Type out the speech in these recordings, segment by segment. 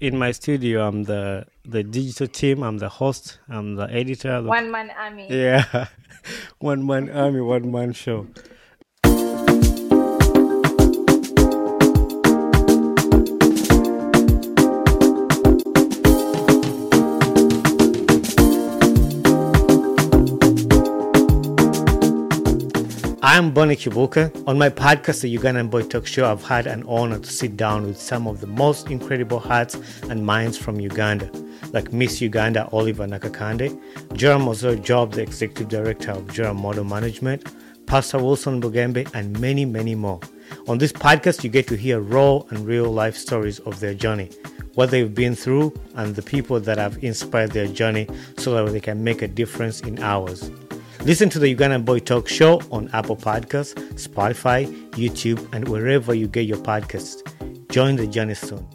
in my studio. I'm the the digital team. I'm the host. I'm the editor. The, One man army. yeah, one man army, one man show. I'm Bonny Kibuuka. On my podcast, the Ugandan Boy Talk Show, I've had an honor to sit down with some of the most incredible hearts and minds from Uganda, like Miss Uganda Oliver Nakakande, Joram Ozo Job, the Executive Director of Joram Model Management, Pastor Wilson Bugembe, and many, many more. On this podcast, you get to hear raw and real life stories of their journey, what they've been through, and the people that have inspired their journey so that they can make a difference in ours. Listen to the Ugandan Boy Talk Show on Apple Podcasts, Spotify, YouTube, and wherever you get your podcasts. Join the journey soon.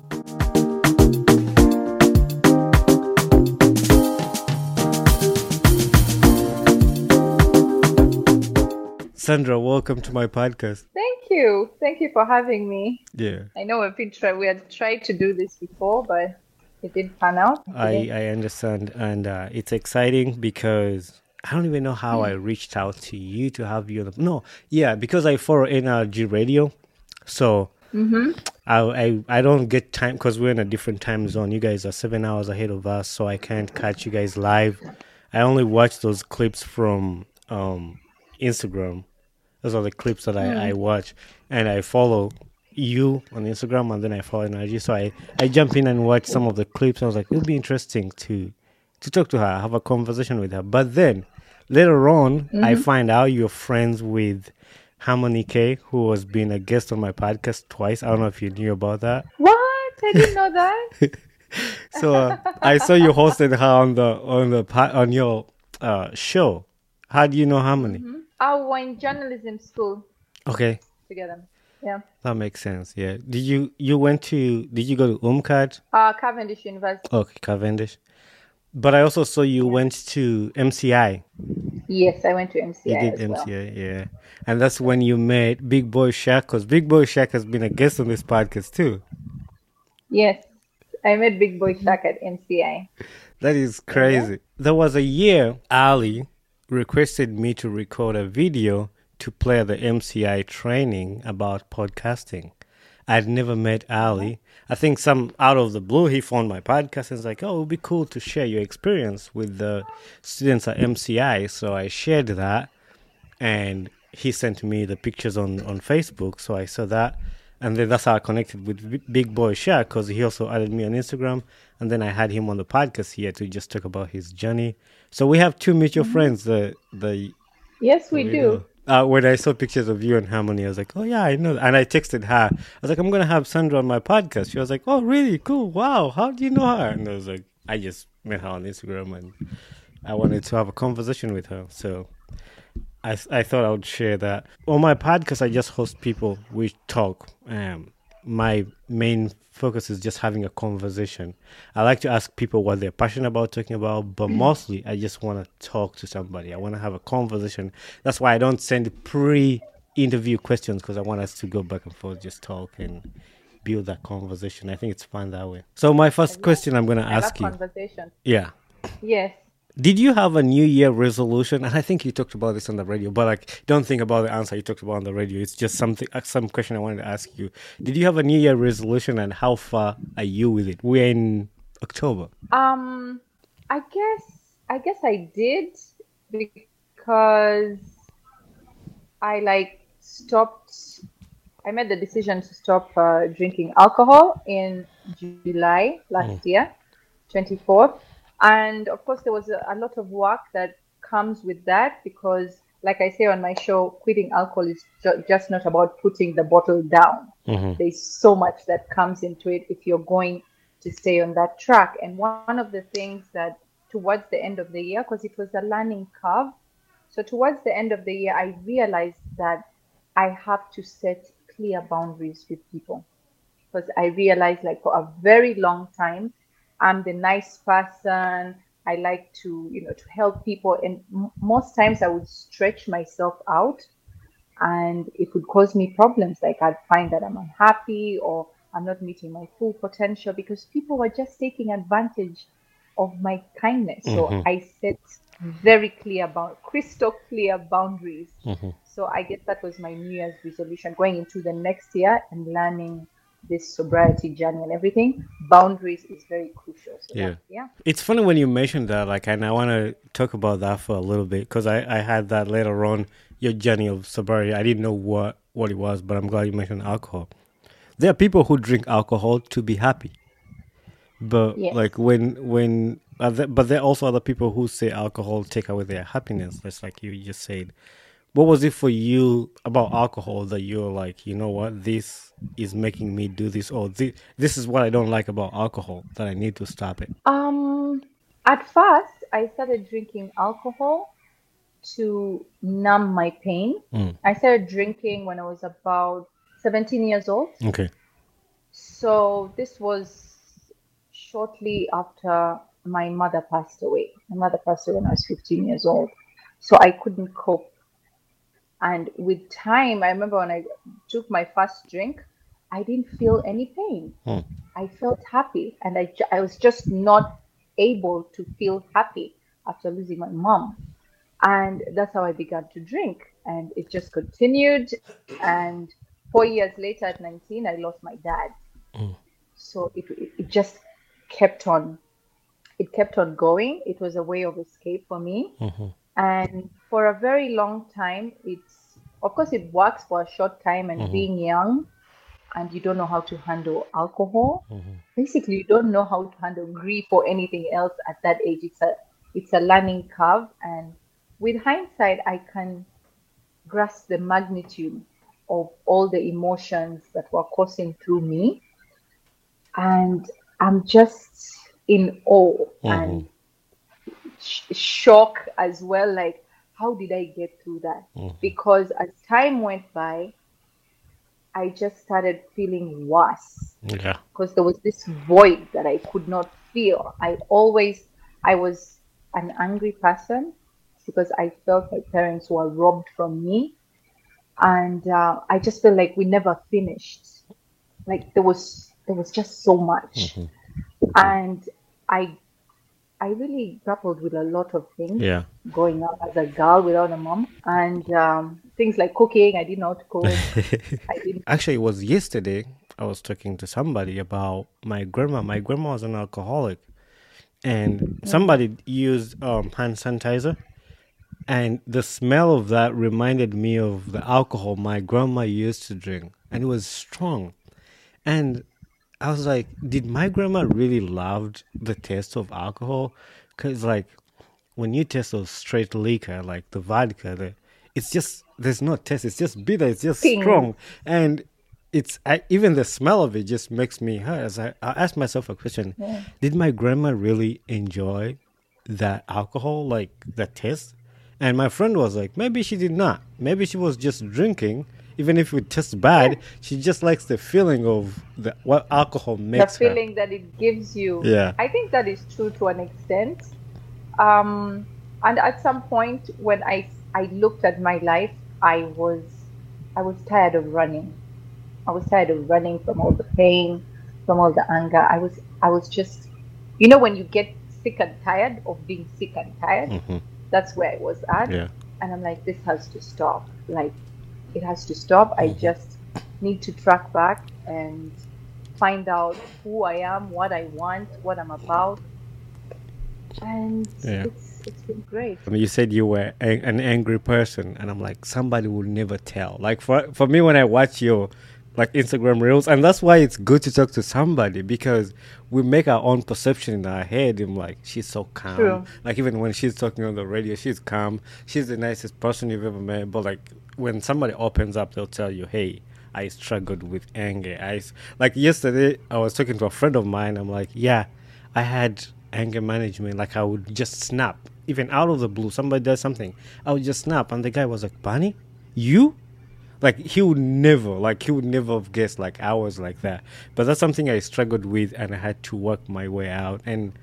Sandra, welcome to my podcast. Thank you. Thank you for having me. Yeah. I know we've been try- we had tried to do this before, but it didn't pan out. I, I understand, and uh, it's exciting because I don't even know how I mm. reached out to you to have you. On the, no, yeah, because I follow NRG Radio, so mm-hmm. I, I I don't get time because we're in a different time zone. You guys are seven hours ahead of us, so I can't catch you guys live. I only watch those clips from um, Instagram. Those are the clips that I, I mm. watch, and I follow you on Instagram, and then I follow NRG. So I, I jump in and watch some of the clips. I was like, it'll be interesting to to talk to her, have a conversation with her. But then later on, I find out you're friends with Harmony K, who has been a guest on my podcast twice. I don't know if you knew about that. What? I didn't know that. So uh, I saw you hosted her on the on the on your uh, show. How do you know Harmony? I were in journalism school Okay, together. Yeah. that makes sense. Yeah. Did you you went to did you go to UMCAT? Uh, Cavendish University. Okay, Cavendish. But I also saw you went to MCI. Yes, I went to MCI You did as well. MCI, yeah. And that's when you met Big Boy Shaq, because Big Boy Shaq has been a guest on this podcast too. Yes, I met Big Boy Shaq at MCI. That is crazy. There was a year Ali requested me to record a video to play the MCI training about podcasting. I'd never met Ali. I think some out of the blue he found my podcast and was like, Oh, it would be cool to share your experience with the students at MCI. So I shared that and he sent me the pictures on, on Facebook. So I saw that. And then that's how I connected with B- Big Boy Shaq because he also added me on Instagram. And then I had him on the podcast here to just talk about his journey. So we have two mutual friends. The the Yes, we do. Uh, when I saw pictures of you and Harmony, I was like, oh yeah, I know. And I texted her. I was like, I'm gonna have Sandra on my podcast. She was like, oh really? Cool. Wow. How do you know her? And I was like, I just met her on Instagram and I wanted to have a conversation with her. So I I thought I would share that on my podcast. I just host people. We talk. Um, my main focus is just having a conversation. I like to ask people what they're passionate about talking about, but mostly I just want to talk to somebody. I want to have a conversation. That's why I don't send pre-interview questions because I want us to go back and forth, just talk and build that conversation. I think it's fun that way. So my first question I'm going to ask you, conversation. yeah, Yes. Did you have a New Year resolution? And I think you talked about this on the radio, but like, don't think about the answer you talked about on the radio. It's just something, uh, some question I wanted to ask you. Did you have a New Year resolution, and how far are you with it? We're in October. Um, I guess I guess I did because I like stopped. I made the decision to stop uh, drinking alcohol in July last year, twenty fourth, and of course there was a, a lot of work that comes with that because, like I say on my show, quitting alcohol is ju- just not about putting the bottle down. Mm-hmm. There's so much that comes into it if you're going to stay on that track. And one of the things that towards the end of the year, because it was a learning curve, so towards the end of the year, I realized that I have to set clear boundaries with people. Because I realized, like, for a very long time, I'm the nice person. I like to, you know, to help people, and m- most times I would stretch myself out and it would cause me problems like i'd find that i'm unhappy or I'm not meeting my full potential because people were just taking advantage of my kindness. So Mhm. I set very clear about crystal clear boundaries. Mhm. So I guess that was my New Year's resolution going into the next year and learning this sobriety journey and everything. Boundaries is very crucial. So Yeah. that- yeah. It's funny when you mentioned that, like, and I want to talk about that for a little bit because I, I had that later on your journey of sobriety. I didn't know what, what it was, but I'm glad you mentioned alcohol. There are people who drink alcohol to be happy, but like when when other, but there are also other people who say alcohol take away their happiness. That's like you just said. What was it for you about alcohol that you're like, you know what, this is making me do this, or this, this is what I don't like about alcohol that I need to stop it. Um, at first, I started drinking alcohol to numb my pain. Mm. I started drinking when I was about 17 years old. Okay. So this was shortly after my mother passed away. My mother passed away when I was 15 years old. So I couldn't cope. And with time, I remember when I took my first drink, I didn't feel any pain. Hmm. I felt happy, and I, I was just not able to feel happy after losing my mom. And that's how I began to drink. And it just continued. And four years later, at 19, I lost my dad. Mm. So it, it, it just kept on, it kept on going. It was a way of escape for me. Mhm. And for a very long time, it's, of course, it works for a short time. And Mhm. being young, and you don't know how to handle alcohol, Mhm. basically you don't know how to handle grief or anything else at that age. It's a it's a learning curve and with hindsight i can grasp the magnitude of all the emotions that were coursing through me. And i'm just in awe and sh- shock as well like how did i get through that? Mhm. because as time went by i just started feeling worse Yeah. because there was this void that I could not feel. I always, I was an angry person because I felt my parents were robbed from me, and uh, I just felt like we never finished. Like there was, there was just so much, Mhm. and I, I really grappled with a lot of things Yeah. growing up as a girl without a mom, and um, things like cooking. I did not cook. I didn't. Actually, it was yesterday. I was talking to somebody about my grandma. My grandma was an alcoholic, and somebody used um, hand sanitizer, and the smell of that reminded me of the alcohol my grandma used to drink, and it was strong. And I was like, did my grandma really loved the taste of alcohol? Because like when you taste of straight liquor, like the vodka, the, it's just there's no taste. It's just bitter. It's just Ping. strong, and it's I, even the smell of it just makes me hurt. As I, I asked myself a question: Did my grandma really enjoy that alcohol, like that taste? And my friend was like, maybe she did not. Maybe she was just drinking. Even if it tastes bad, she just likes the feeling of the what alcohol the makes her. feeling that it gives you. Yeah. I think that is true to an extent. Um, and at some point when I I looked at my life, I was I was tired of running. I was tired of running from all the pain, from all the anger. I was I was just you know when you get sick and tired of being sick and tired, Mhm. that's where I was at. Yeah. And I'm like, this has to stop. Like it has to stop. I mm-hmm. just need to track back and find out who I am, what I want, what I'm about. And Yeah. it's it's been great. I mean, you said you were a- an angry person, and I'm like, somebody will never tell. Like for for me, when I watch your like Instagram reels, and that's why it's good to talk to somebody because we make our own perception in our head. I'm like, she's so calm. Like even when she's talking on the radio, she's calm. She's the nicest person you've ever met. But like when somebody opens up, they'll tell you, hey. I struggled with anger. I like yesterday. I was talking to a friend of mine. I'm like, yeah, I had anger management. Like I would just snap, even out of the blue. Somebody does something, I would just snap, and the guy was like, "Bunny, you?" Like he would never, like he would never have guessed like I was like that. But that's something I struggled with, and I had to work my way out. And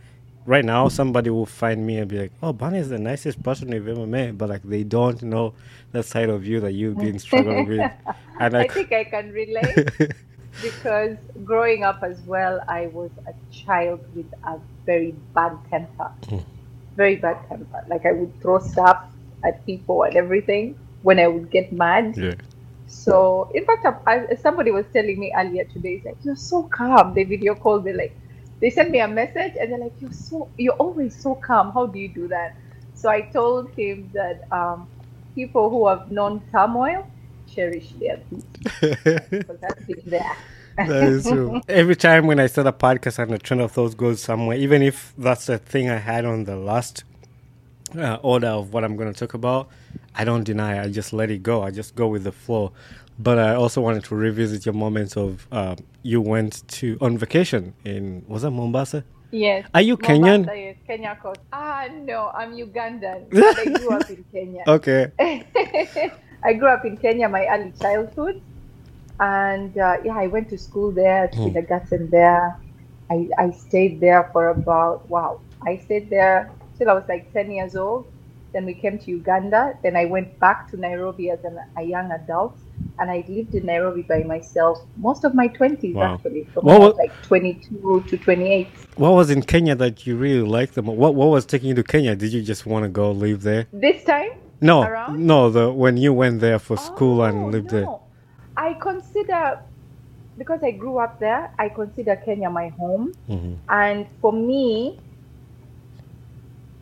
right now, somebody will find me and be like, "Oh, Bunny is the nicest person you've ever met," but like they don't know that side of you that you've been struggling with. And I like, think I can relate. because growing up as well, I was a child with a very bad temper. Hmm. Very bad temper. Like I would throw stuff at people and everything when I would get mad. Yeah. So, in fact, I, I- somebody was telling me earlier today, it's like, you're so calm. They video called me, like, they sent me a message and they're like, you're so, you're always so calm. How do you do that? So I told him that um, people who have known turmoil cherish their peace because that's been there. That is true. Every time when I start a podcast and the trend of those goes somewhere, even if that's the thing I had on the last uh, order of what I'm going to talk about, I don't deny. I just let it go. I just go with the flow. But I also wanted to revisit your moments of uh, you went to on vacation in was that Mombasa? Yes. Are you Kenyan? Mombasa, yes, Kenya coast. Ah, no, I'm Ugandan. I grew up in Kenya. Okay. I grew up in Kenya my early childhood. And uh, yeah, I went to school there, Hmm. kindergarten there. I, I stayed there for about, wow, I stayed there till I was like 10 years old. Then we came to Uganda. Then I went back to Nairobi as an, a young adult. And I lived in Nairobi by myself most of my 20s, Wow. actually, from What was wa- like 22 to 28. What was in Kenya that you really liked the mo- What What was taking you to Kenya? Did you just want to go live there? This time, No, Around? no. The when you went there for school Oh, and lived there. I consider because I grew up there, I consider Kenya my home. hmm And for me,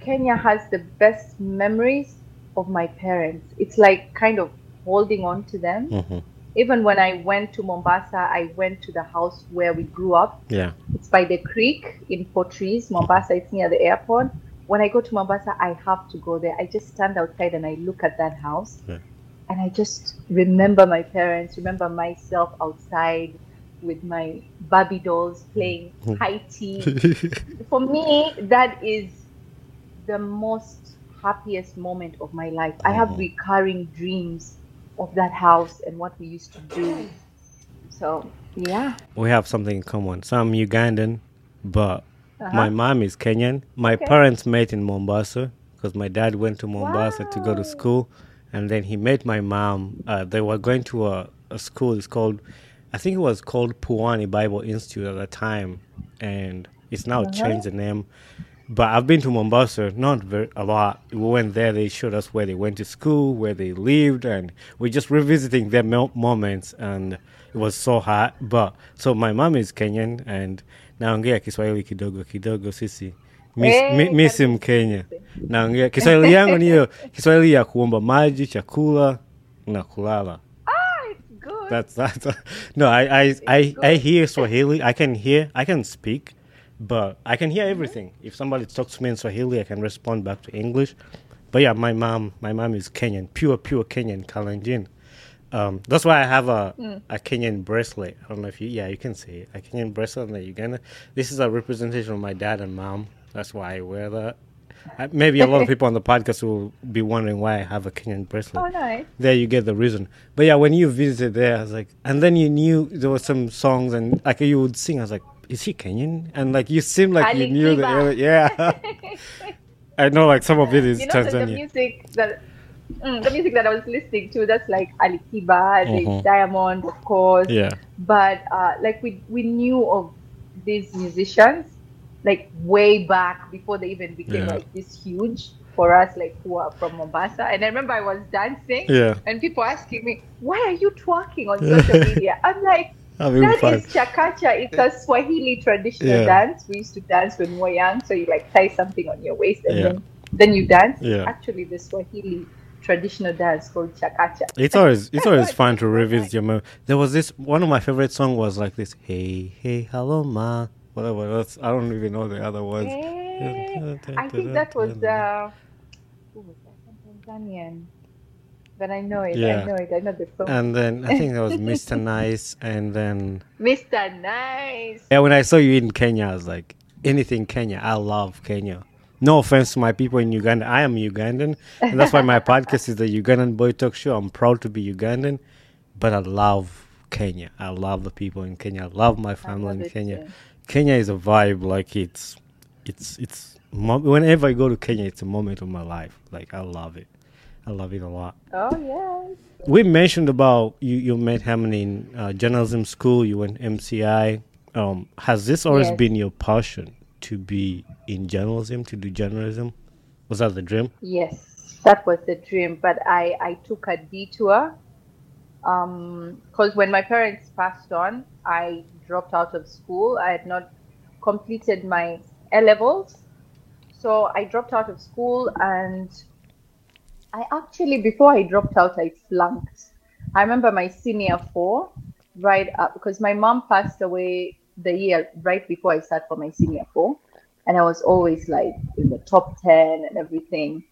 Kenya has the best memories of my parents. It's like kind of holding on to them. hmm Even when I went to Mombasa, I went to the house where we grew up. Yeah. It's by the creek in Port Reitz, Mombasa. It's near the airport. When I go to Mombasa, I have to go there. I just stand outside and I look at that house. Yeah. And I just remember my parents, remember myself outside with my Barbie dolls playing high tea. For me, that is the most happiest moment of my life. I have Mhm. recurring dreams of that house and what we used to do. So, yeah. we have something in common. So I'm Ugandan, but my Uh-huh. mom is Kenyan. My Okay. parents met in Mombasa because my dad went to Mombasa to go to school, and then he met my mom. Uh, they were going to a, a school. It's called, I think it was called Pwani Bible Institute at the time, and it's now Uh-huh. changed the name. But I've been to Mombasa, not very a lot. We went there. They showed us where they went to school, where they lived, and we're just revisiting their moments. And it was so hot. But so my mom is Kenyan, and naongea Kiswahili kidogo kidogo. Sisi Miss, Hey, mi, mi si karibu. Mkenya, naongea Kiswahili yangu niyo Kiswahili ya kuomba maji, chakula na kulala. Ah, it's good. That's that's no. I I I, I hear Swahili. I can hear. I can speak, but I can hear everything. If somebody talks to me in Swahili, I can respond back to English. But yeah, my mom, my mom is Kenyan, pure pure Kenyan Kalenjin. Um, that's why I have a a Kenyan bracelet. I don't know if you yeah you can see it. A Kenyan bracelet in the Uganda. This is a representation of my dad and mom. That's why I wear that. Uh, Maybe a lot of people on the podcast will be wondering why I have a Kenyan bracelet Oh, nice. there you get the reason. But yeah, when you visited there, I was like, and then you knew there were some songs and like you would sing. I was like, is he Kenyan? And like you seem like you Ali knew the area. Yeah, I know like some of it is you know the, the Tanzania. music that mm, the music that I was listening to that's like Ali Kiba, Mhm. Diamond, of course. Yeah, But uh, like we we knew of these musicians like way back before they even became Yeah. like this huge for us, like who are from Mombasa. And I remember I was dancing, yeah, and people asking me, "Why are you twerking on social media?" I'm like. That is chakacha. It's a Swahili traditional Yeah. dance. We used to dance when we were young. So you like tie something on your waist and Yeah. then then you dance. Yeah. Actually, the Swahili traditional dance called chakacha. It's always it's always fun to revisit your memory. There was this one of my favorite song was like this. Hey hey hello ma whatever. That's I don't even know the other words. Eh, I think that was uh, who was that? Tanzanian. But I know it. Yeah. I know it. I know the song. And then I think that was Mr. Nice, and then Mr. Nice. Yeah, when I saw you in Kenya, I was like, anything Kenya. I love Kenya. No offense to my people in Uganda. I am Ugandan. And that's why my podcast is the Ugandan Boy Talk Show. I'm proud to be Ugandan. But I love Kenya. I love the people in Kenya. I love my family love in Kenya. too. Kenya is a vibe. Like it's, it's, it's. Whenever I go to Kenya, it's a moment of my life. Like I love it. I love it a lot. Oh yes. We mentioned about you. You met him in uh, journalism school. You went MCI. Um, has this always Yes. been your passion to be in journalism, to do journalism? Was that the dream? Yes, that was the dream. But I, I took a detour because when my parents passed on, I dropped out of school. I had not completed my A levels. So I dropped out of school and I actually, before I dropped out, I flunked. I remember my senior four, right up, because my mom passed away the year right before I sat for my senior four. And I was always like in the top 10 and everything.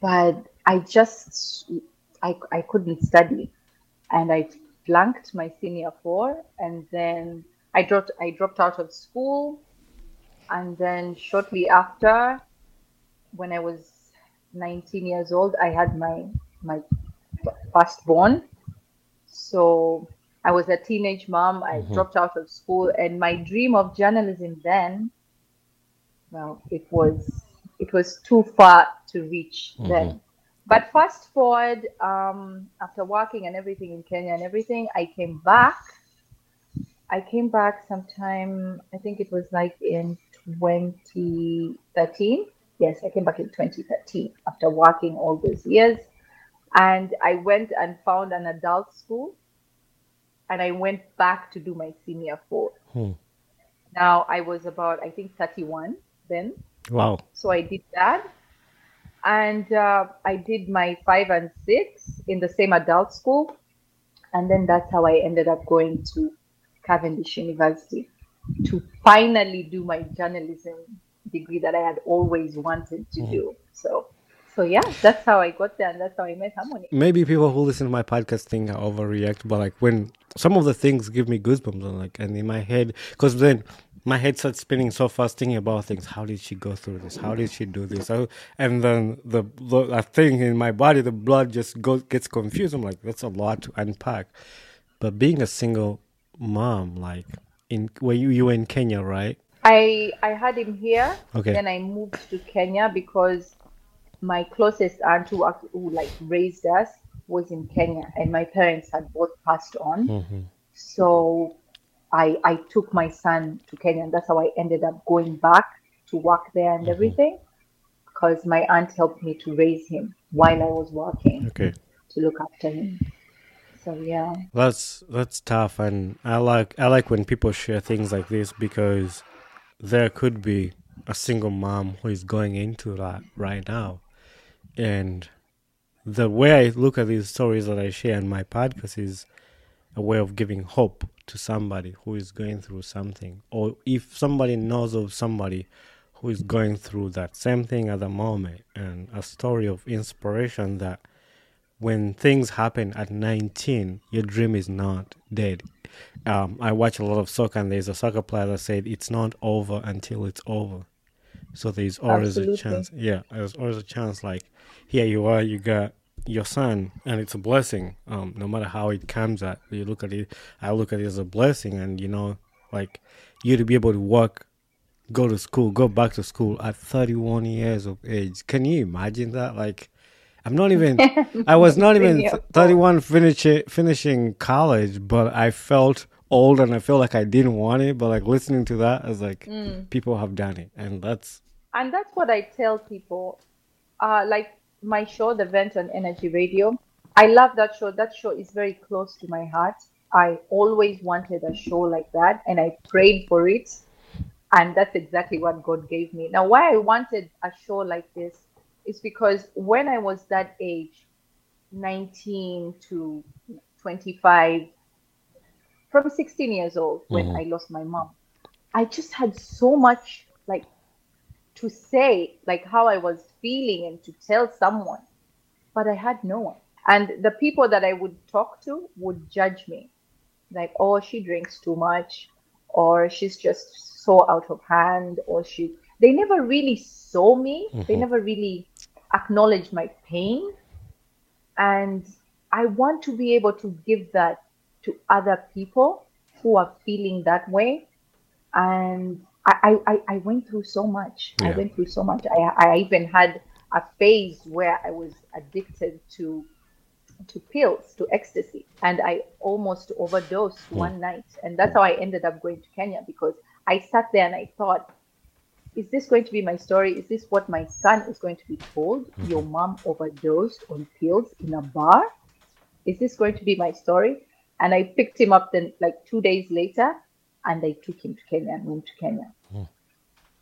But I just, I, I couldn't study. And I flunked my senior four. And then I dropped, I dropped out of school. And then shortly after, when I was 19 years old, I had my my firstborn. So I was a teenage mom. I dropped out of school, and my dream of journalism then, well, it was it was too far to reach then. But fast forward, um, after working and everything in Kenya and everything, I came back. I came back sometime. I think it was like in 2013. Yes, I came back in 2013 after working all those years. And I went and found an adult school and I went back to do my senior four. Hmm. Now I was about, I think, 31 then. Wow. So I did that. And uh, I did my five and six in the same adult school. And then that's how I ended up going to Cavendish University to finally do my journalism degree that I had always wanted to mm-hmm. do. So, so yeah, that's how I got there, and that's how I met Harmony. Maybe people who listen to my podcast think I overreact, but like when some of the things give me goosebumps, and like and in my head, because then my head starts spinning so fast thinking about things. How did she go through this? How did she do this? And then the, the I think in my body, the blood just goes gets confused. I'm like, that's a lot to unpack. But being a single mom, like in where you you were in Kenya, right? I I had him here. Okay. Then I moved to Kenya because my closest aunt who, who like raised us was in Kenya, and my parents had both passed on. Mm-hmm. So I I took my son to Kenya, and that's how I ended up going back to work there and everything, because my aunt helped me to raise him while I was working Okay. to look after him. So yeah. That's that's tough, and I like I like when people share things like this because there could be a single mom who is going into that right now, and the way I look at these stories that I share in my podcast is a way of giving hope to somebody who is going through something, or if somebody knows of somebody who is going through that same thing at the moment, and a story of inspiration that when things happen at 19, your dream is not dead. Um, I watch a lot of soccer, and there's a soccer player that said it's not over until it's over. So there's always Absolutely. a chance. Yeah, there's always a chance. Like here you are, you got your son, and it's a blessing. Um, no matter how it comes at, you look at it. I look at it as a blessing, and you know, like you to be able to work, go to school, go back to school at 31 years of age. Can you imagine that? Like, I'm not even. I was not even 31 finishing finishing college, but I felt old and I felt like I didn't want it. But like listening to that, I was like, people have done it, and that's and that's what I tell people. Uh, like my show, The Vent on NRG Radio. I love that show. That show is very close to my heart. I always wanted a show like that, and I prayed for it, and that's exactly what God gave me. Now, why I wanted a show like this is because when I was that age, 19 to 25, from 16 years old, when mm-hmm. I lost my mom, I just had so much like to say like how I was feeling and to tell someone, but I had no one. And the people that I would talk to would judge me, like, oh, she drinks too much, or she's just so out of hand, or she. They never really saw me. They mm-hmm. never really acknowledged my pain, and I want to be able to give that to other people who are feeling that way and I, I, I went through so much. I went through so much. I, I even had a phase where I was addicted to to pills, to ecstasy, and I almost overdosed mm. one night, and that's how I ended up going to Kenya because I sat there and I thought, is this going to be my story? Is this what my son is going to be told? Mm-hmm. Your mom overdosed on pills in a bar. Is this going to be my story? And I picked him up then like two days later, and I took him to Kenya and went to Kenya. Mm.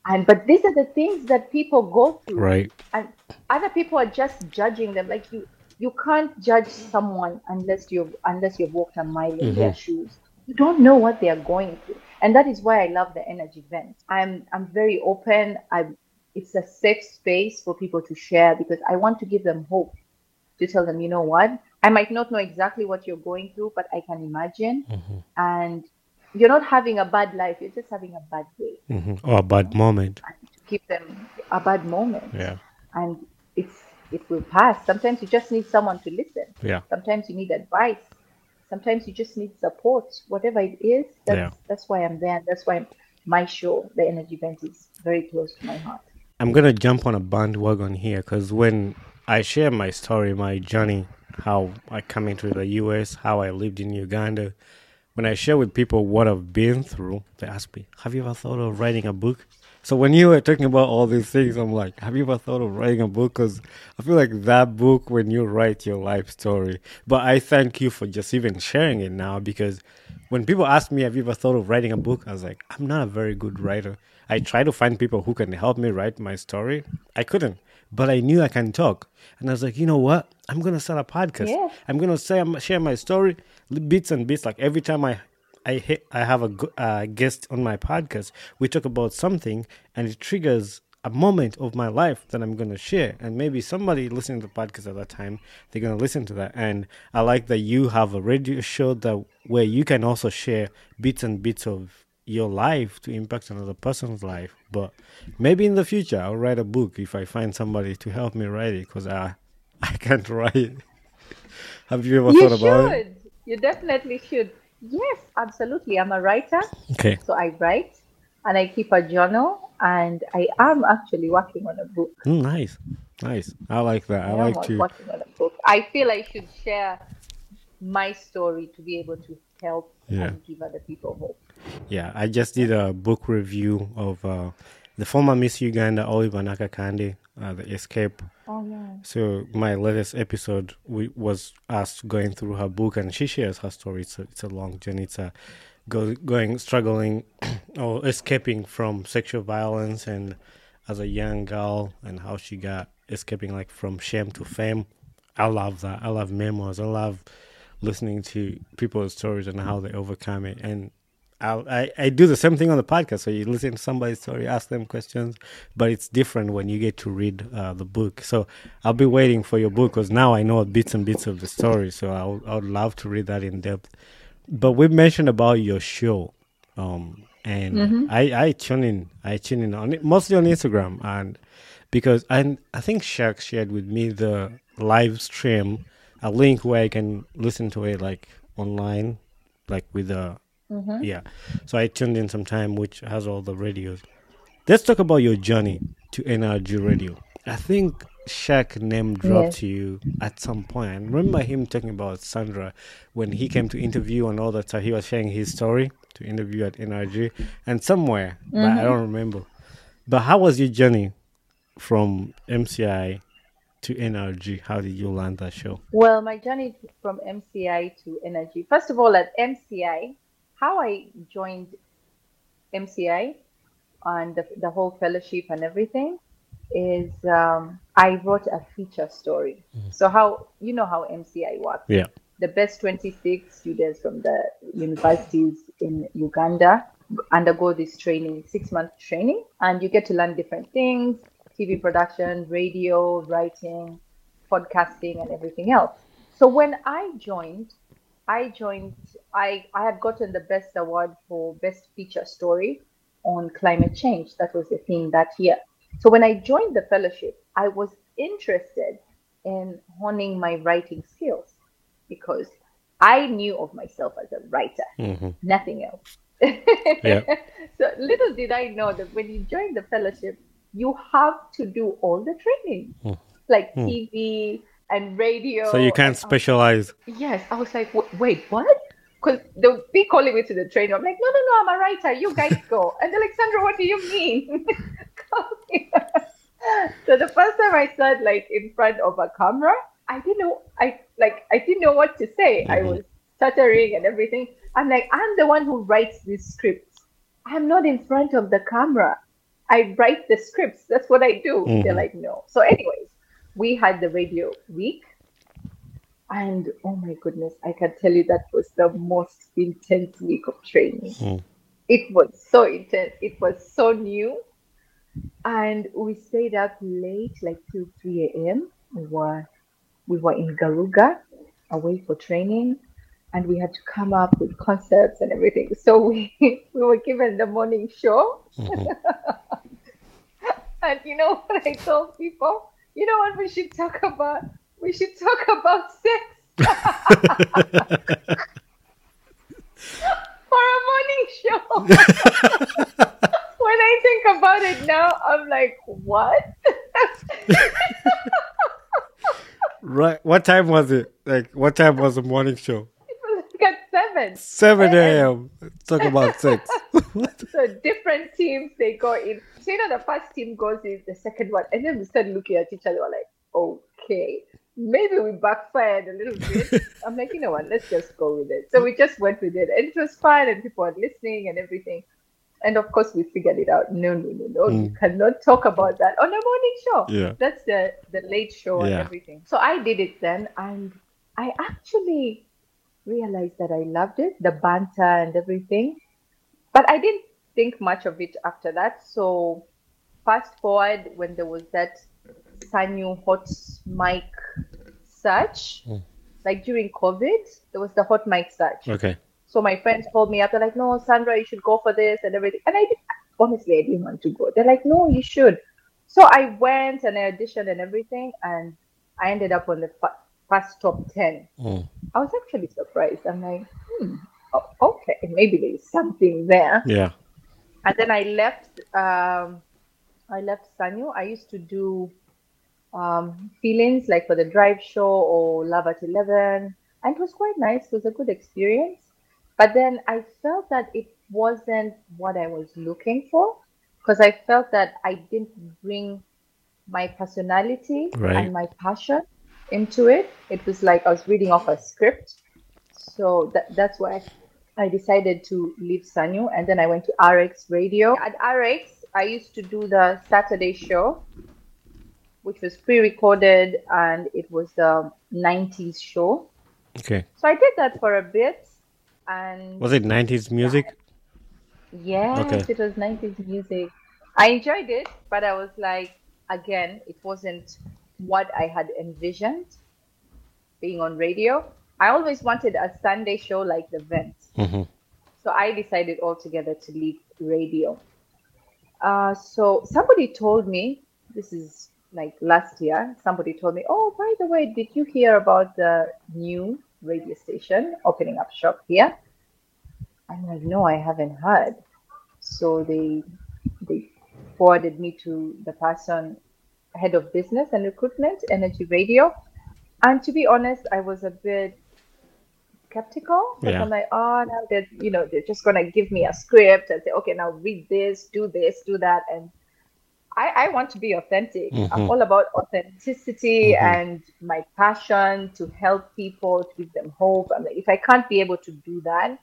And but these are the things that people go through, right? And other people are just judging them. Like you, you can't judge someone unless you've unless you've walked a mile in mm-hmm. their shoes. You don't know what they are going through, and that is why I love the energy vent. I'm I'm very open. I it's a safe space for people to share because I want to give them hope. To tell them, you know what, I might not know exactly what you're going through, but I can imagine. Mm-hmm. And you're not having a bad life, you're just having a bad day. Mm-hmm. Or a bad moment. And to give them a bad moment. Yeah. And it's it will pass. Sometimes you just need someone to listen. Yeah. Sometimes you need advice. Sometimes you just need support. Whatever it is, that's yeah. that's why I'm there. That's why my show, the Energy Vent, is very close to my heart. I'm gonna jump on a bandwagon here because when I share my story, my journey, how I come into the US, how I lived in Uganda, when I share with people what I've been through, they ask me, "Have you ever thought of writing a book?" So when you were talking about all these things, I'm like, have you ever thought of writing a book? Because I feel like that book when you write your life story. But I thank you for just even sharing it now because when people ask me, have you ever thought of writing a book? I was like, I'm not a very good writer. I try to find people who can help me write my story. I couldn't, but I knew I can talk. And I was like, you know what? I'm gonna start a podcast. Yeah. I'm gonna say, I'm share my story, bits and bits. Like every time I I hit, I have a uh, guest on my podcast. We talk about something, and it triggers a moment of my life that I'm going to share. And maybe somebody listening to the podcast at that time, they're going to listen to that. And I like that you have a radio show that where you can also share bits and bits of your life to impact another person's life. But maybe in the future, I'll write a book if I find somebody to help me write it because I, I can't write. have you ever you thought about should. it? You definitely should. Yes, absolutely. I'm a writer. Okay. So I write and I keep a journal and I am actually working on a book. Mm, nice. Nice. I like that. I, I like to working on a book. I feel I should share my story to be able to help yeah. and give other people hope. Yeah, I just did a book review of uh, the former Miss Uganda, Oliver Nakakande, uh, The Escape. Oh, yeah. So my latest episode we, was us going through her book, and she shares her story. It's a, it's a long journey. It's a go, going, struggling, or escaping from sexual violence, and as a young girl, and how she got escaping like from shame to fame. I love that. I love memoirs. I love listening to people's stories and how they overcome it. And I, I do the same thing on the podcast. So you listen to somebody's story, ask them questions, but it's different when you get to read uh, the book. So I'll be waiting for your book because now I know bits and bits of the story. So I would, I would love to read that in depth. But we mentioned about your show, um, and mm-hmm. I I tune in I tune in on it mostly on Instagram and because I I think Shaq shared with me the live stream a link where I can listen to it like online, like with the Mm-hmm. Yeah. So I tuned in some time, which has all the radios. Let's talk about your journey to NRG Radio. I think Shaq name dropped yes. you at some point. I remember him talking about Sandra when he came to interview and all that stuff. He was sharing his story to interview at NRG and somewhere, mm-hmm. but I mm-hmm. don't remember. But how was your journey from MCI to NRG? How did you land that show? Well, my journey from MCI to NRG. First of all, at MCI, how I joined MCI and the, the whole fellowship and everything is um, I wrote a feature story. Mm-hmm. So how you know how MCI works? Yeah. The best 26 students from the universities in Uganda undergo this training, six month training, and you get to learn different things: TV production, radio, writing, podcasting, and everything else. So when I joined, I joined, I, I had gotten the best award for best feature story on climate change. That was the theme that year. So when I joined the fellowship, I was interested in honing my writing skills because I knew of myself as a writer, mm-hmm. nothing else. yeah. So little did I know that when you join the fellowship, you have to do all the training, mm. like mm. TV and radio. So you can't specialize. yes, I was like, wait, what? Because they'll be calling me to the trainer. I'm like, no, no, no, I'm a writer. You guys go. and Alexandra, what do you mean? so the first time I sat like in front of a camera, I didn't know. I like I didn't know what to say. Mm-hmm. I was stuttering and everything. I'm like, I'm the one who writes these scripts. I'm not in front of the camera. I write the scripts. That's what I do. Mm-hmm. They're like, no. So, anyways, we had the radio week. And oh my goodness, I can tell you that was the most intense week of training. Mm. It was so intense. It was so new. And we stayed up late, like 2, 3 a.m. We were, we were in Garuga, away for training and we had to come up with concepts and everything. So we we were given the morning show. Mm-hmm. and you know what I told people? You know what we should talk about? We should talk about sex. For a morning show. when I think about it now, I'm like, what? right. What time was it? Like, what time was the morning show? Seven. Seven a.m. Talk about sex. so different teams they go in. So you know the first team goes in, the second one, and then we start looking at each other. We're like, okay, maybe we backfired a little bit. I'm like, you know what? Let's just go with it. So we just went with it, and it was fun, and people were listening and everything. And of course, we figured it out. No, no, no, no. Mm. You cannot talk about that on a morning show. Yeah. That's the the late show yeah. and everything. So I did it then, and I actually realized that I loved it, the banter and everything. But I didn't think much of it after that. So fast forward when there was that Sanyu hot mic search, mm. like during COVID, there was the hot mic search. Okay. So my friends called me up. They're like, "No, Sandra, you should go for this and everything." And I did, honestly, I didn't want to go. They're like, "No, you should." So I went and I auditioned and everything, and I ended up on the first top 10. Mm. I was actually surprised. I'm like, hmm, okay, maybe there's something there. Yeah. And then I left, um, I left Sanyu. I used to do um, feelings like for the drive show or Love at 11. And it was quite nice. It was a good experience. But then I felt that it wasn't what I was looking for because I felt that I didn't bring my personality right. and my passion into it. It was like I was reading off a script. So that, that's why I decided to leave Sanyu. And then I went to RX Radio. At RX, I used to do the Saturday show, which was pre recorded and it was the 90s show. Okay. So I did that for a bit. And was it 90s music? Yes, okay. it was 90s music. I enjoyed it, but I was like, again, it wasn't what I had envisioned being on radio. I always wanted a Sunday show like The Vent. Mm-hmm. So I decided altogether to leave radio. Uh, so somebody told me, this is like last year, somebody told me, oh, by the way, did you hear about the new radio station opening up shop here? I'm like, no, I haven't heard. So they they forwarded me to the person head of business and recruitment, NRG Radio. And to be honest, I was a bit skeptical. Yeah. I'm like, oh, now they're, you know, they're just gonna give me a script and say, okay, now read this, do this, do that, and I, I want to be authentic. Mm-hmm. I'm all about authenticity mm-hmm. and my passion to help people, to give them hope. I'm like, if I can't be able to do that,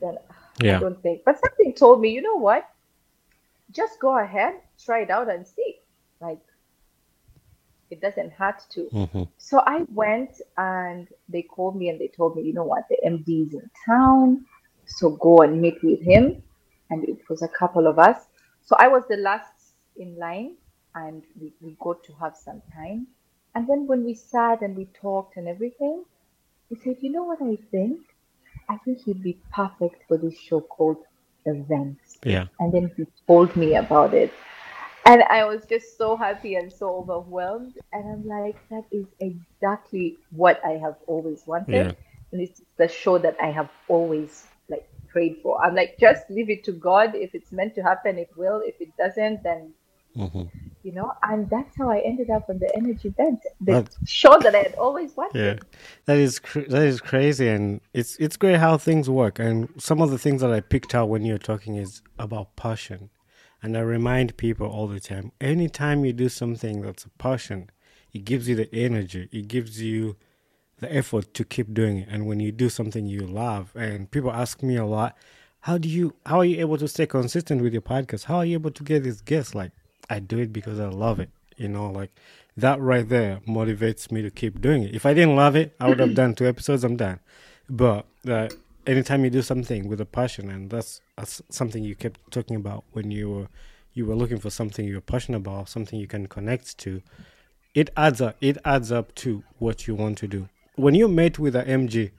then yeah. I don't think. But something told me, you know what? Just go ahead, try it out and see. Like it doesn't hurt to. Mm-hmm. So I went and they called me and they told me, you know what, the MD is in town. So go and meet with him. And it was a couple of us. So I was the last in line and we, we got to have some time. And then when we sat and we talked and everything, he said, you know what I think? I think he'd be perfect for this show called Events. Yeah. And then he told me about it and I was just so happy and so overwhelmed. And I'm like, that is exactly what I have always wanted. Yeah. And it's the show that I have always like prayed for. I'm like, just leave it to God. If it's meant to happen, it will. If it doesn't, then Mm-hmm. You know, and that's how I ended up on the energy vent, the show that I had always wanted. Yeah, that is cr- that is crazy, and it's it's great how things work. And some of the things that I picked out when you're talking is about passion, and I remind people all the time: anytime you do something that's a passion, it gives you the energy, it gives you the effort to keep doing it. And when you do something you love, and people ask me a lot, how do you how are you able to stay consistent with your podcast? How are you able to get these guests? Like I do it because I love it. You know, like that right there motivates me to keep doing it. If I didn't love it, I would have done two episodes. I'm done. But uh, anytime you do something with a passion, and that's, that's something you kept talking about when you were you were looking for something you were passionate about, something you can connect to, it adds up. It adds up to what you want to do. When you met with a MG,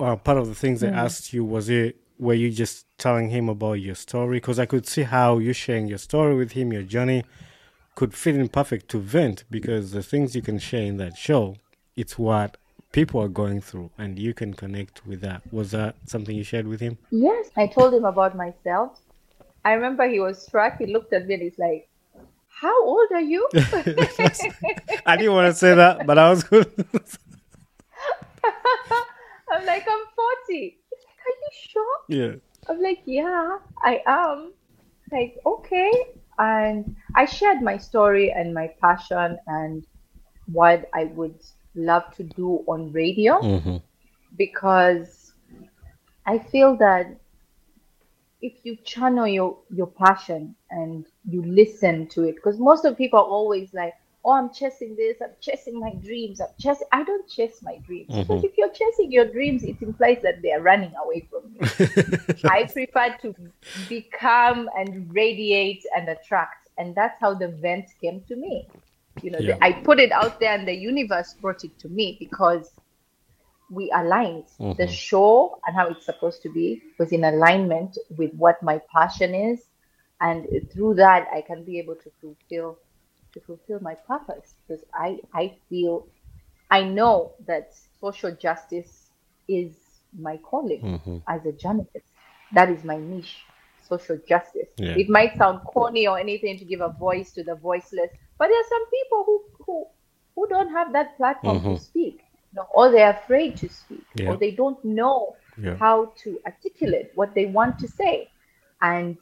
uh, part of the things mm. I asked you was it were you just telling him about your story? Because I could see how you sharing your story with him, your journey, could fit in perfect to vent because the things you can share in that show, it's what people are going through and you can connect with that. Was that something you shared with him? Yes, I told him about myself. I remember he was struck. He looked at me and he's like, How old are you? I didn't want to say that, but I was good. I'm like, I'm 40 are you sure? Yeah. I'm like, yeah, I am. Like, okay. And I shared my story and my passion and what I would love to do on radio mm-hmm. because I feel that if you channel your, your passion and you listen to it, because most of people are always like, oh, I'm chasing this, I'm chasing my dreams, I'm chasing. I don't chase my dreams mm-hmm. because if you're chasing your dreams, it implies that they are running away from you. I prefer to become and radiate and attract, and that's how the vent came to me. You know, yeah. the, I put it out there, and the universe brought it to me because we aligned. Mm-hmm. The show and how it's supposed to be was in alignment with what my passion is, and through that, I can be able to fulfill to fulfill my purpose because I, I feel, I know that social justice is my calling mm-hmm. as a journalist. That is my niche, social justice. Yeah. It might sound corny or anything to give a voice to the voiceless, but there are some people who, who, who don't have that platform mm-hmm. to speak, you know, or they're afraid to speak, yeah. or they don't know yeah. how to articulate what they want to say. And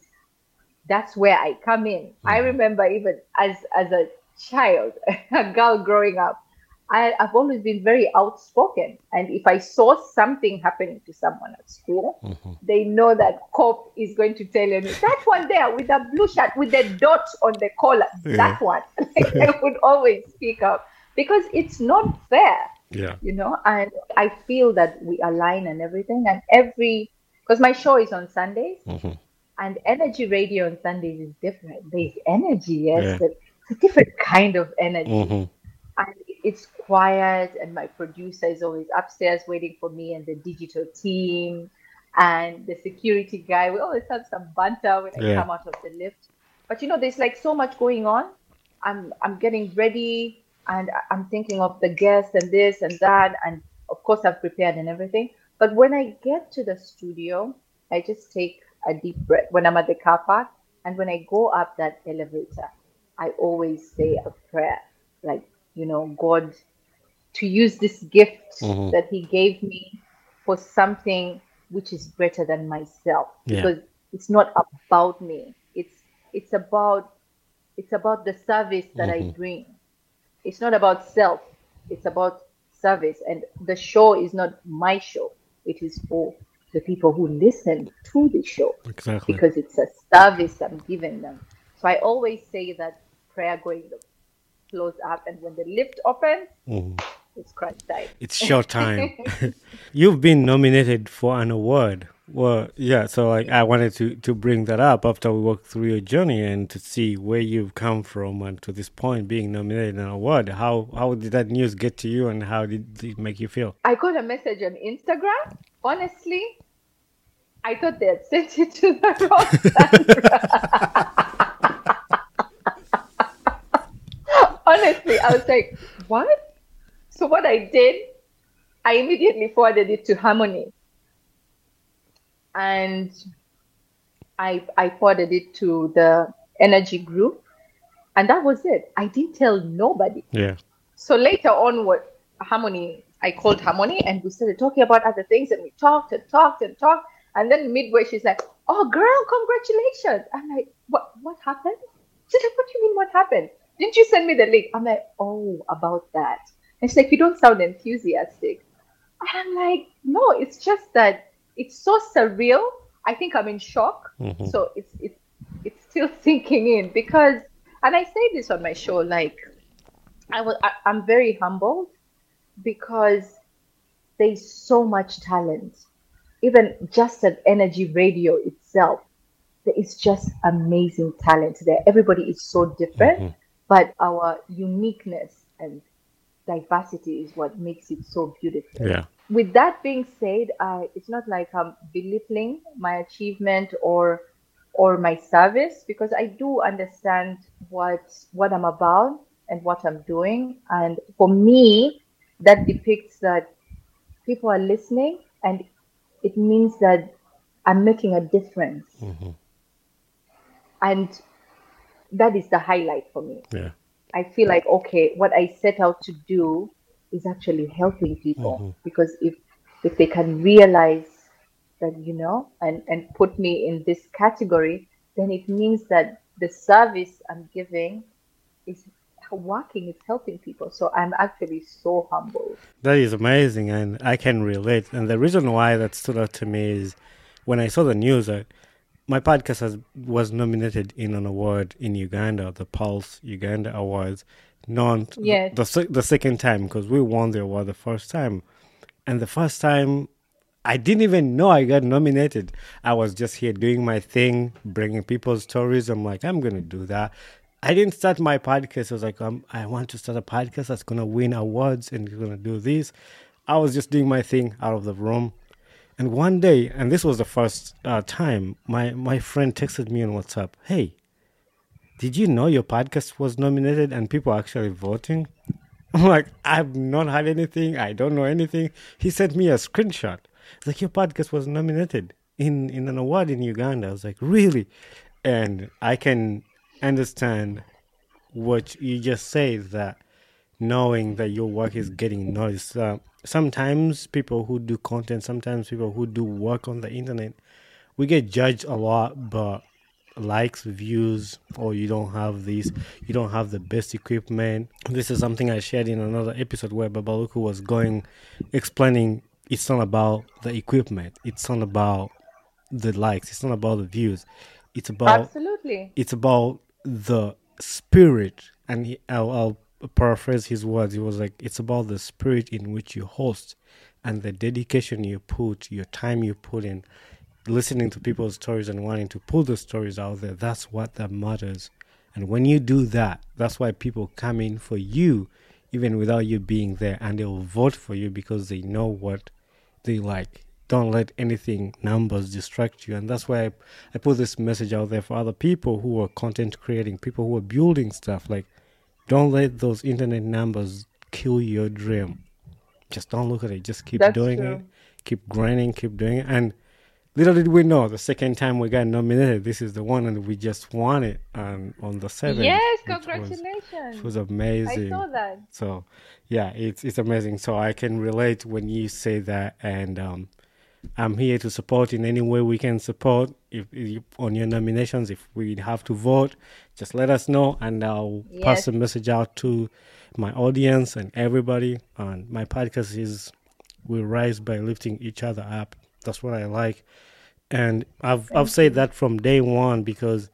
that's where I come in. Mm-hmm. I remember even as as a child, a girl growing up, I, have always been very outspoken. And if I saw something happening to someone at school, mm-hmm. they know that Cope is going to tell you that one there with the blue shirt with the dot on the collar, yeah. that one. I would always speak up because it's not fair. Yeah. You know, and I feel that we align and everything. And every, because my show is on Sundays. Mm-hmm and NRG Radio on Sundays is different. There's energy, yes, yeah. but it's a different kind of energy. Mm-hmm. It's quiet, and my producer is always upstairs waiting for me, and the digital team, and the security guy. We always have some banter when I come out of the lift. But you know, there's like so much going on. I'm I'm getting ready, and I'm thinking of the guests and this and that, and of course I've prepared and everything. But when I get to the studio, I just take a deep breath when I'm at the car park. And when I go up that elevator, I always say a prayer like, you know, God, to use this gift mm-hmm. that He gave me for something which is greater than myself. Yeah. Because it's not about me. It's it's about it's about the service that mm-hmm. I bring. It's not about self. It's about service. And the show is not my show. It is for the people who listen to the show exactly. because it's a service I'm giving them. So I always say that prayer going to close up, and when the lift opens, mm. it's crunch time. It's short time. You've been nominated for an award. Well, yeah. So like, I wanted to to bring that up after we walked through your journey and to see where you've come from and to this point being nominated an award. How how did that news get to you, and how did it make you feel? I got a message on Instagram. Honestly, I thought they had sent it to the wrong I was like, what? So what I did, I immediately forwarded it to Harmony. And I I forwarded it to the energy group And that was it. I didn't tell nobody. Yeah. So later on, what Harmony, I called Harmony and we started talking about other things and we talked and talked and talked. And then midway, she's like, Oh, girl, congratulations. I'm like, What what happened? She's like, What do you mean, what happened? Didn't you send me the link? I'm like, Oh, about that. And she's like, You don't sound enthusiastic. And I'm like, No, it's just that it's so surreal. I think I'm in shock. Mhm. So it's it's it's still sinking in because and I say this on my show, like I was I, I'm very humbled because there's so much talent. Even just at NRG Radio itself, there is just amazing talent there. Everybody is so different, Mhm. But our uniqueness and diversity is what makes it so beautiful Yeah. with that being said, uh, it's not like I'm belittling my achievement or or my service because I do understand what what I'm about and what I'm doing, and for me, that depicts that people are listening, and it means that I'm making a difference, Mhm. and that is the highlight for me. Yeah. I feel like okay, what I set out to do is actually helping people Mhm. because if if they can realize that you know and and put me in this category, then it means that the service I'm giving is working, it's helping people. So I'm actually so humbled. That is amazing, and I can relate. And the reason why that stood out to me is when I saw the news that my podcast has, was nominated in an award in Uganda, the Pulse Uganda Awards, not Yes. the the second time because we won the award the first time, and the first time I didn't even know I got nominated. I was just here doing my thing, bringing people's stories. I'm like, I'm gonna do that. I didn't start my podcast. I was like, um, I want to start a podcast that's gonna win awards and gonna do this. I was just doing my thing out of the room. And one day, and this was the first uh, time, my my friend texted me on WhatsApp, "Hey, did you know your podcast was nominated and people are actually voting?" I'm like, I've not had anything. I don't know anything. He sent me a screenshot. It's like your podcast was nominated in in an award in Uganda. I was like, really? And I can understand what you just say that knowing that your work is getting noticed. Uh, sometimes people who do content, sometimes people who do work on the internet, we get judged a lot, but likes, views, or you don't have these, you don't have the best equipment. This is something I shared in another episode where Babaluku was going, explaining it's not about the equipment, it's not about the likes, it's not about the views, it's about Absolutely. it's about the spirit and I'll, I'll paraphrase his words he was like it's about the spirit in which you host and the dedication you put your time you put in listening to people's stories and wanting to pull the stories out there. That's what that matters. And when you do that that's why people come in for you even without you being there and they'll vote for you because they know what they like. Don't let anything numbers distract you. And that's why I, I put this message out there for other people who are content creating people who are building stuff. Like don't let those internet numbers kill your dream just don't look at it just keep That's doing true. it keep grinding keep doing it and little did we know the second time we got nominated this is the one and we just won it And on the 7th Yes, was- congratulations. which was I amazing saw that. so yeah, it's it's amazing. So I can relate when you say that, and um, I'm here to support in any way we can support. If, if on your nominations, if we have to vote, just let us know, and I'll pass Yes. the message out to my audience and everybody. And my podcast is we rise by lifting each other up. That's what I like, and I've I've said that from day one because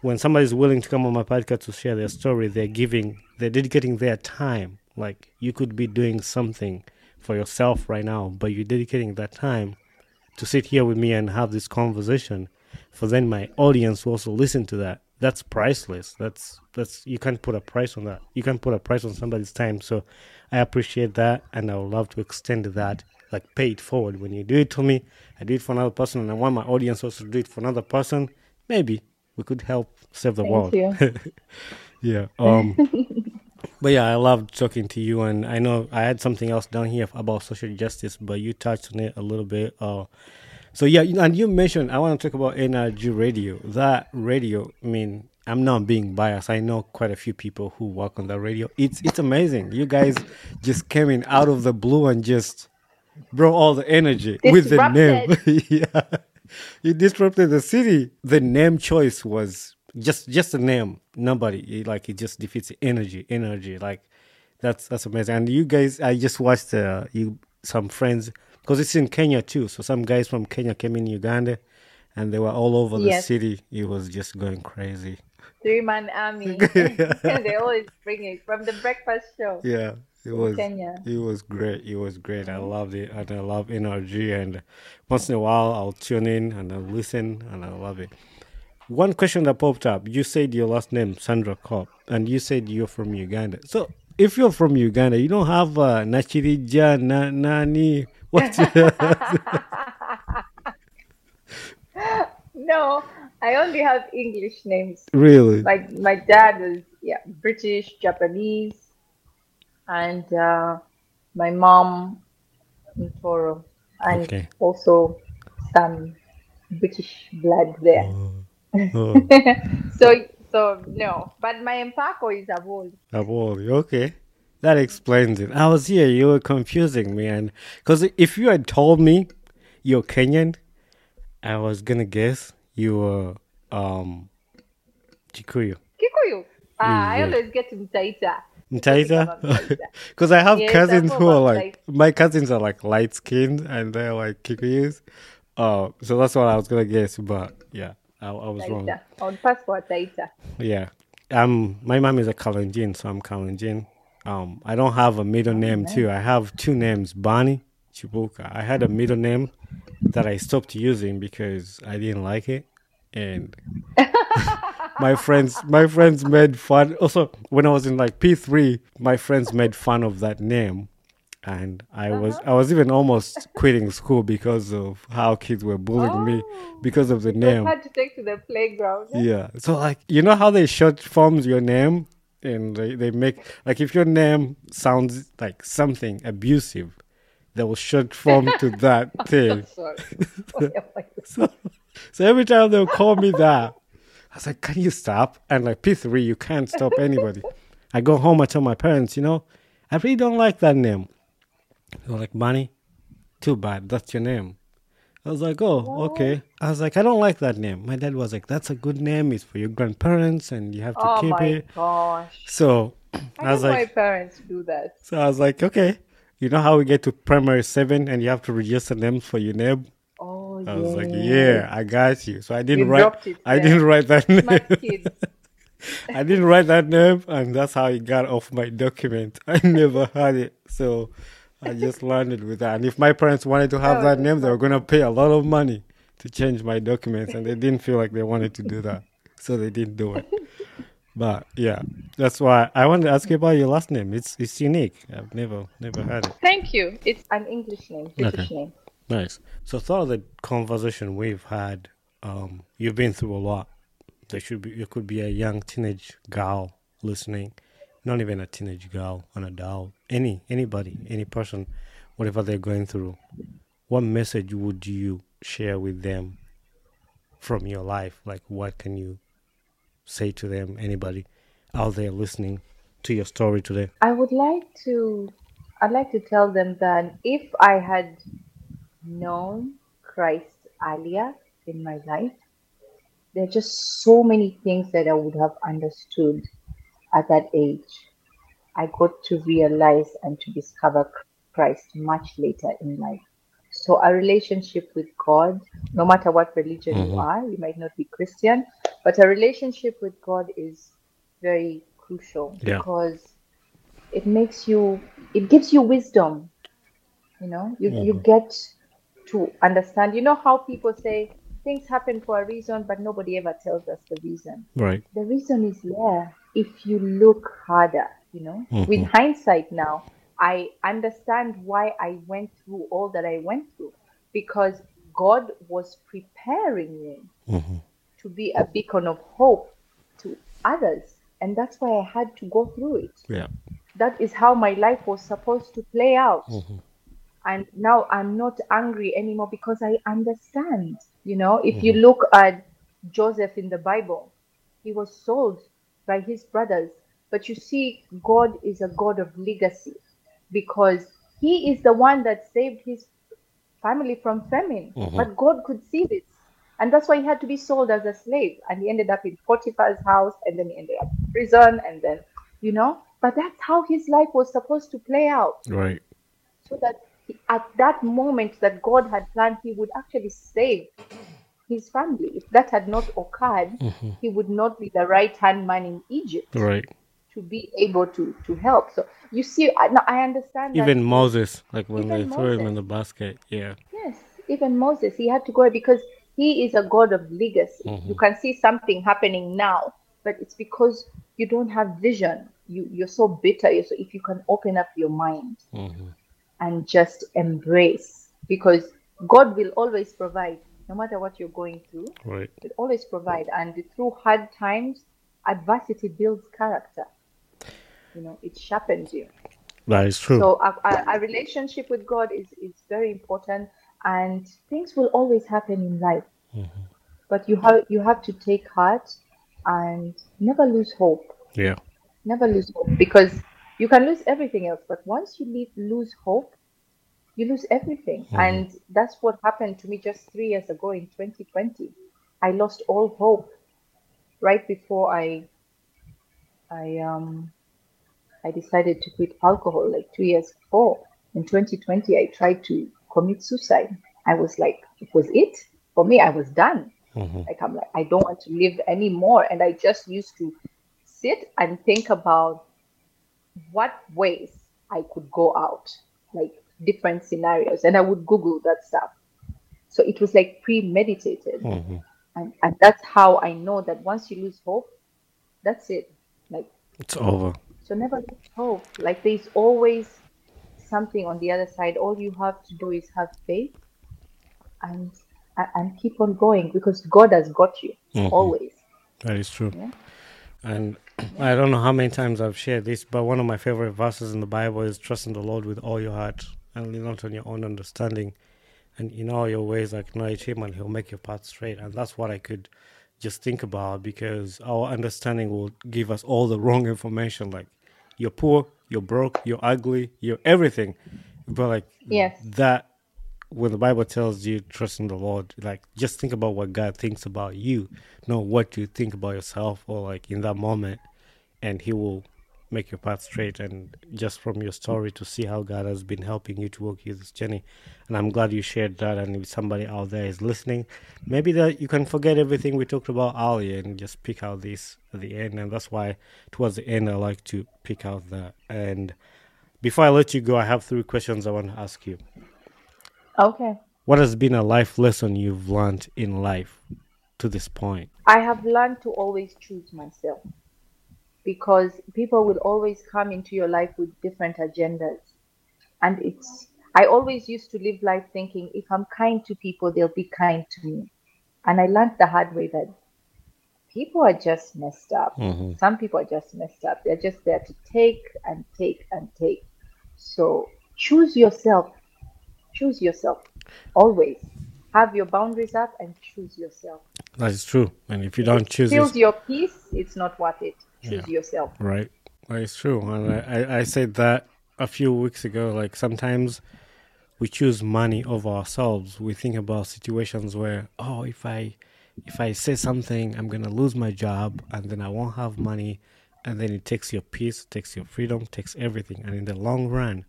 when somebody's willing to come on my podcast to share their story, they're giving, they're dedicating their time. Like you could be doing something for yourself right now, but you're dedicating that time to sit here with me and have this conversation. For then my audience to also listen to that. That's priceless. That's that's you can't put a price on that. You can't put a price on somebody's time. So I appreciate that, and I would love to extend that, like pay it forward. When you do it to me, I do it for another person, and I want my audience also to do it for another person. Maybe we could help save the Thank world. yeah. Um. but yeah, I loved talking to you, and I know I had something else down here about social justice, but you touched on it a little bit. Uh, so yeah, and you mentioned I want to talk about NRG radio. That radio, I mean, I'm not being biased. I know quite a few people who work on the radio. It's it's amazing. You guys just came in out of the blue and just brought all the energy with the name. yeah. You disrupted the city. The name choice was just just a name. Nobody like it just defeats energy. Energy. Like that's that's amazing. And you guys I just watched uh, you some friends because it's in Kenya too. So some guys from Kenya came in Uganda and they were all over the city. It was just going crazy. Three man army. And they always bring it from the breakfast show. Yeah, it was. Kenya. It was great. It was great. I loved it, and I love energy. And once in a while, I'll tune in and I'll listen, and I love it. One question that popped up: You said your last name Sandra Cope, and you said you're from Uganda. So, if you're from Uganda, you don't have uh, Nachirija na, Nani. What's No, I only have English names. really? Like my dad was yeah British, Japanese, and uh, my mom Toro, and Okay. also some British blood there. Oh, so so no, but my empako is a old. Aboli, okay. That explains it. I was here, you were confusing me. And because if you had told me you're Kenyan, I was going to guess you were um, Chikuyu. Kikuyu. Ah, I always get to Mtaita. Mtaita? Mtaita. Because I have Yes, cousins who are about like, my cousins are like light skinned and they're like Kikuyus. Uh, so that's what I was going to guess. But yeah, I, I was wrong. On passport Taita. Yeah. Um, my mom is a Kalenjin, so I'm Kalenjin. Um, I don't have a middle name too. I have two names, Bonny, Kibuuka. I had a middle name that I stopped using because I didn't like it, and my friends, my friends made fun. Also, when I was in like P three, my friends made fun of that name, and I was uh-huh. I was even almost quitting school because of how kids were bullying me oh. because of the I name. had to take to the playground. Yeah. So like you know how they short forms your name and they, they make like if your name sounds like something abusive, they will short form to that oh, thing. Sorry. So, so every time they'll call me that, I was like, Can you stop? And like P three, you can't stop anybody. I go home, I tell my parents, you know, I really don't like that name. They're like, Bonny, too bad, that's your name. I was like, oh, oh, okay. I was like, I don't like that name. My dad was like, that's a good name. It's for your grandparents, and you have to keep it. oh keep my it. gosh. So I, I was like, my parents do that. so I was like, okay. You know how we get to primary seven and you have to register names for your name? Oh I yeah. was like, yeah, I got you. So I didn't You write. it I there. didn't write that name. I didn't write that name, and that's how it got off my document. I never had it, so I just learned it with that. And if my parents wanted to have Oh, that name, they were gonna pay a lot of money to change my documents, and they didn't feel like they wanted to do that, so they didn't do it. But yeah, that's why I wanted to ask you about your last name. It's it's unique. I've never never had it. Thank you. It's an English name, British Okay. name. Nice. So throughout the conversation we've had, um, you've been through a lot. There should be there could be a young teenage girl listening, not even a teenage girl, an adult, any anybody, any person, whatever they're going through. What message would you share with them from your life? Like what can you say to them, anybody out there listening to your story today? I would like to I'd like to tell them that if I had known Christ earlier in my life, there are just so many things that I would have understood at that age. I got to realize and to discover Christ much later in life. So, a relationship with God, no matter what religion you Mhm. are, you might not be Christian, but a relationship with God is very crucial Yeah. because it makes you, it gives you wisdom. You know, you, you get to understand. You know how people say things happen for a reason, but nobody ever tells us the reason Right. the reason is there if you look harder you know Mhm. with hindsight now i understand why i went through all that i went through because god was preparing me hmm to be a beacon of hope to others and that's why i had to go through it Yeah. that is how my life was supposed to play out Mhm. and now i'm not angry anymore because i understand you know if you look at joseph in the bible he was sold by his brothers. But you see, God is a God of legacy because he is the one that saved his family from famine. Mhm. But God could see this. And that's why he had to be sold as a slave. And he ended up in Potiphar's house and then he ended up in prison and then, you know, but that's how his life was supposed to play out Right. so that he, at that moment that God had planned, he would actually save his family. If that had not occurred, Mhm. he would not be the right hand man in Egypt Right. to be able to to help. So you see, I, now I understand Even Moses, like when they threw him in the basket. Yeah. Yes, even Moses, he had to go because he is a God of legacy. Mhm. You can see something happening now, but it's because you don't have vision. You you're so bitter. You're so, if you can open up your mind hmm and just embrace, because God will always provide, no matter what you're going through. Right. He'll always provide, and through hard times, adversity builds character. You know, it sharpens you. That is true. So a, a, a relationship with God is, is very important, and things will always happen in life. Mhm. But you have you have to take heart and never lose hope. yeah. Never lose hope because you can lose everything else, but once you leave, lose hope, you lose everything. Mhm. And that's what happened to me just three years ago in 2020. I lost all hope right before I I um I decided to quit alcohol like two years before. In 2020, I tried to commit suicide. I was like, it was it for me. I was done. hmm Like I'm like, I don't want to live anymore. And I just used to sit and think about what ways I could go out, like different scenarios. And I would Google that stuff. So it was like premeditated. hmm And, and that's how I know that once you lose hope, that's it. Like It's over. so never lose hope. Like there's always something on the other side. All you have to do is have faith and and- keep on going because God has got you Mhm. always. That is true. Yeah. And I don't know how many times I've shared this, but one of my favorite verses in the Bible is trust in the Lord with all your heart and lean not on your own understanding. And in all your ways, acknowledge Him and He'll make your path straight. And that's what I could just think about because our understanding will give us all the wrong information. Like, you're poor, you're broke, you're ugly, you're everything. But, like, Yes. that when the Bible tells you trust in the Lord, like just think about what God thinks about you, not what you think about yourself or like in that moment, and He will make your path straight. And just from your story to see how God has been helping you to walk you this journey, and I'm glad you shared that. And if somebody out there is listening, maybe that you can forget everything we talked about earlier and just pick out this at the end. And that's why towards the end I like to pick out that. And before I let you go, I have three questions I want to ask you. Okay. What has been a life lesson you've learned in life to this point? I have learned to always choose myself because people will always come into your life with different agendas. And it's, I always used to live life thinking if I'm kind to people, they'll be kind to me. And I learned the hard way that people are just messed up. Mm-hmm. Some people are just messed up. They're just there to take and take and take. So choose yourself. Choose yourself. Always have your boundaries up and choose yourself. That is true. And if you don't choose it, your peace, it's not worth it. Choose yourself. right, It's true. And I, I, said that a few weeks ago. Like sometimes we choose money over ourselves. We think about situations where, oh, if I if I say something, I'm gonna lose my job, and then I won't have money, and then it takes your peace, takes your freedom, takes everything, and in the long run,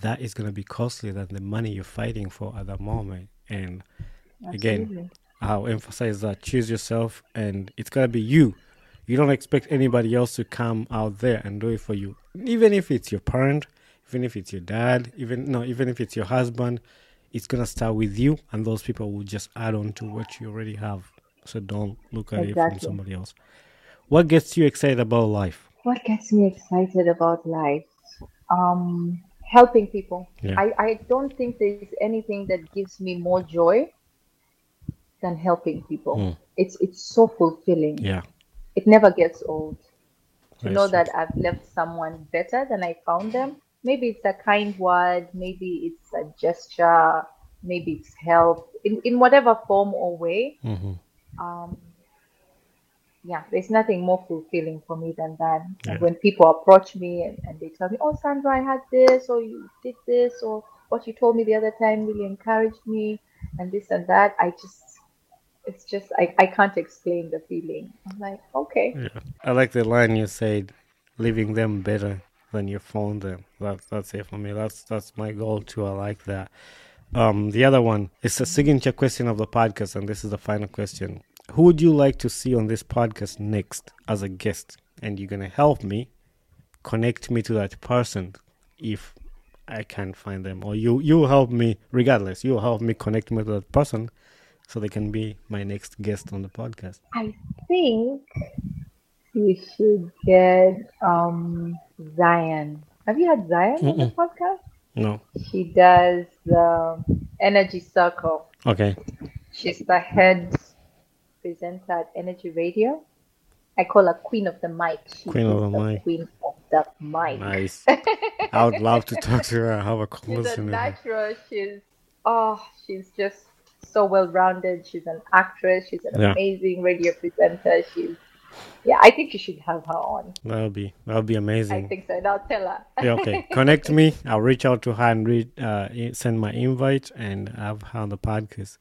that is gonna be costlier than the money you're fighting for at that moment. And again, I'll emphasize that choose yourself, and it's gotta be you. You don't expect anybody else to come out there and do it for you, even if it's your parent, even if it's your dad, even no, even if it's your husband. It's gonna start with you, and those people will just add on to what you already have. So don't look at it from somebody else. What gets you excited about life? What gets me excited about life? Um, helping people. Yeah. I, I don't think there's anything that gives me more joy than helping people. Mm. It's it's so fulfilling. Yeah, It never gets old. To know that I've left someone better than I found them. Maybe it's a kind word, maybe it's a gesture, maybe it's help in, in whatever form or way. hmm um, yeah, there's nothing more fulfilling for me than that. Yeah. When people approach me and, and they tell me, "Oh, Sandra, I had this, or you did this, or what you told me the other time really encouraged me," and this and that, I just, it's just, I, I can't explain the feeling. I'm like, okay, Yeah. I like the line you said, leaving them better than you found them. That's that's it for me. That's that's my goal too. I like that. Um, the other one is a signature question of the podcast, and this is the final question. Who would you like to see on this podcast next as a guest? And you're gonna help me connect me to that person if I can't find them, or you you help me regardless. You help me connect me to that person so they can be my next guest on the podcast. I think we should get um Zion. Have you had Zion on the podcast? No, She does the Energy Circle. okay, She's the head presenter at NRG Radio. I call her Queen of the Mic. She Queen of is the mic. Queen of the Mic. nice. I would love to talk to her. Have a conversation. She's a natural. She's oh, she's just so well rounded. She's an actress. She's an Yeah. amazing radio presenter. She's yeah. I think you should have her on. That'll be that'll be amazing. I think so, and I'll tell her. Yeah, okay. Connect me. I'll reach out to her and read, uh, send my invite and have her on the podcast.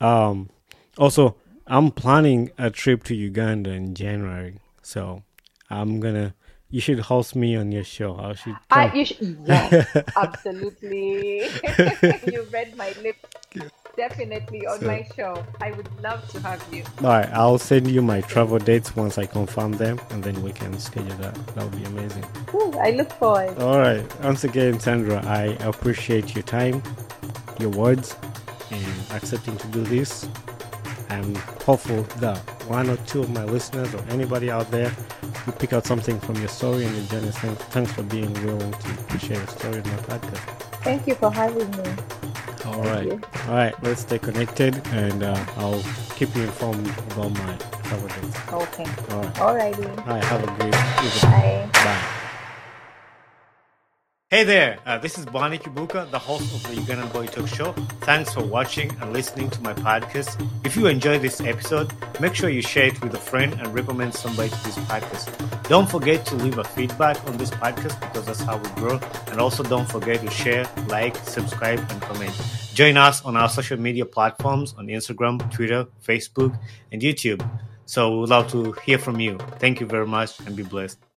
Um, also, I'm planning a trip to Uganda in January, so I'm gonna. You should host me on your show. I should. I, you should, yes, absolutely. you read my lips. Definitely on So- my show. I would love to have you. All right, I'll send you my travel dates once I confirm them, and then we can schedule that. That would be amazing. Ooh, I look forward. All right. Once again, Sandra, I appreciate your time, your words, and accepting to do this. I'm hopeful that one or two of my listeners or anybody out there will pick out something from your story and your journey. Thanks, for being willing to share your story in my podcast. Thank you for having me. All right. All right. Let's stay connected, and uh, I'll keep you informed about my travel dates. Okay. All right. Alrighty. All right. Have a great evening. Bye. Bye. Hey there, uh, this is Bonny Kibuuka, the host of the Ugandan Boy Talk Show. Thanks for watching and listening to my podcast. If you enjoyed this episode, make sure you share it with a friend and recommend somebody to this podcast. Don't forget to leave a feedback on this podcast because that's how we grow. And also don't forget to share, like, subscribe, and comment. Join us on our social media platforms on Instagram, Twitter, Facebook, and YouTube. So we would love to hear from you. Thank you very much and be blessed.